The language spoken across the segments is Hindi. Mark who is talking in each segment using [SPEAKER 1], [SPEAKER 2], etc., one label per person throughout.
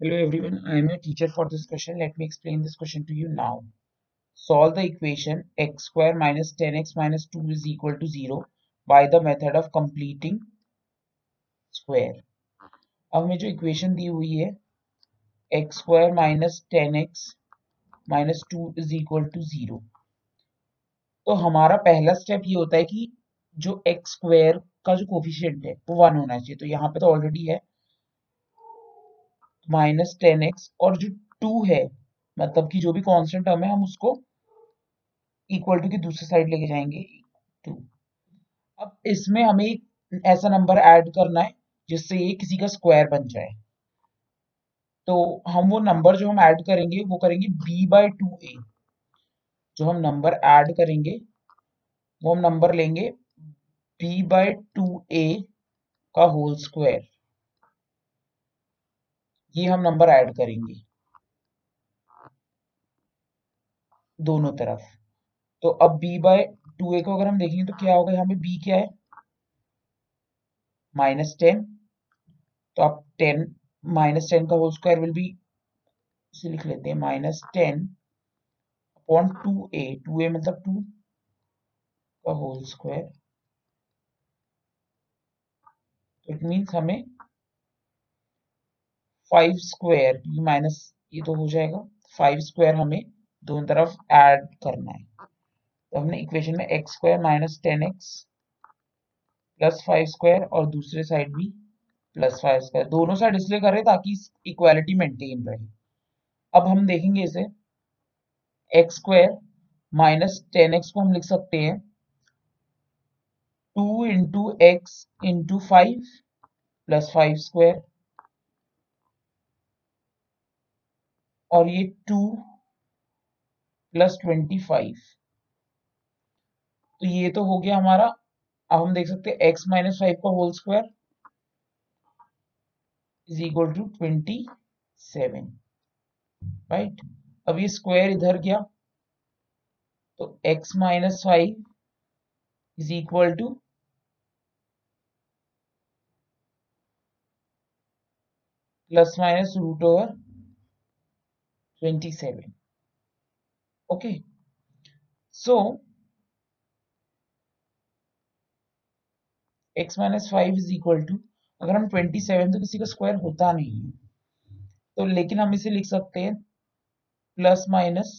[SPEAKER 1] Hello everyone, I am your teacher for this question. Let me explain this question to you now. Solve the equation x square minus 10x minus 2 is equal to 0 by the method of completing square. अब हमें जो इक्वेशन दी हुई है x square minus ten x minus two is equal to zero तो हमारा पहला स्टेप ये होता है कि जो एक्स स्क्वायर का जो कोफिशियंट है वो वन होना चाहिए तो यहाँ पे तो ऑलरेडी है माइनस टेन एक्स और जो टू है मतलब कि जो भी कांस्टेंट टर्म है, हम उसको इक्वल टू की दूसरी साइड लेके जाएँगे टू अब इसमें हमें एक ऐसा नंबर ऐड करना है, जिससे ये किसी का स्क्वायर बन जाए। तो हम वो नंबर जो हम ऐड करेंगे, वो करेंगे बी बाई टू ए जो हम नंबर ऐड करेंगे, वो हम नंबर लेंगे बी बाई टू ए का होल स्क्वायर ये हम नंबर ऐड करेंगे। दोनों तरफ़। तो अब b बाय टू ए को अगर हम देखेंगे तो क्या होगा? यहाँ पे b क्या है? माइनस टेन तो आप टेन माइनस टेन का होल स्क्वायर विल बी इसे लिख लेते हैं। Minus ten upon two a two a मतलब टू का होल स्क्वायर इट मीन्स हमें फाइव स्क्वायर माइनस ये तो हो जाएगा। फाइव स्क्वायर हमें दोनों तरफ़ ऐड करना है। तो हमने इक्वेशन में x square minus ten x plus five square और दूसरे साइड भी प्लस फाइव स्क्वायर दोनों साइड इसलिए करें ताकि इक्वालिटी मेंटेन रहे। अब हम देखेंगे इसे। X square minus ten x को हम लिख सकते हैं। Two into x into five plus five square और ये टू प्लस ट्वेंटी फाइव। तो ये तो हो गया हमारा, अब हम देख सकते हैं एक्स माइनस फाइव का whole square is equal to twenty seven right अब ये स्क्वायर इधर गया तो x minus five is equal to plus minus root over 27 okay. So, x minus five is equal to अगर हम 27 तो किसी का स्क्वायर होता नहीं है तो लेकिन हम इसे लिख सकते हैं plus minus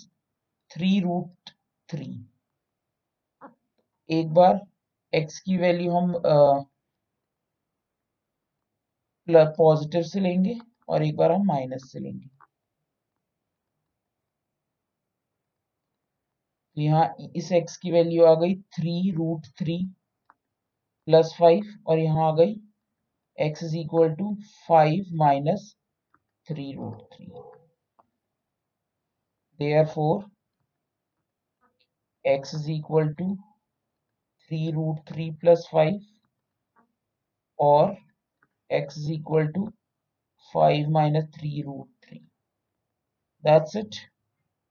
[SPEAKER 1] three root three एक बार x की वैल्यू हम पॉजिटिव से लेंगे और एक बार हम माइनस से लेंगे। तो यहाँ इस x की वैल्यू आ गई three root three plus five और यहाँ आ गई x is equal to five minus three root three therefore x is equal to three root three plus five और x is equal to five minus three root three that's it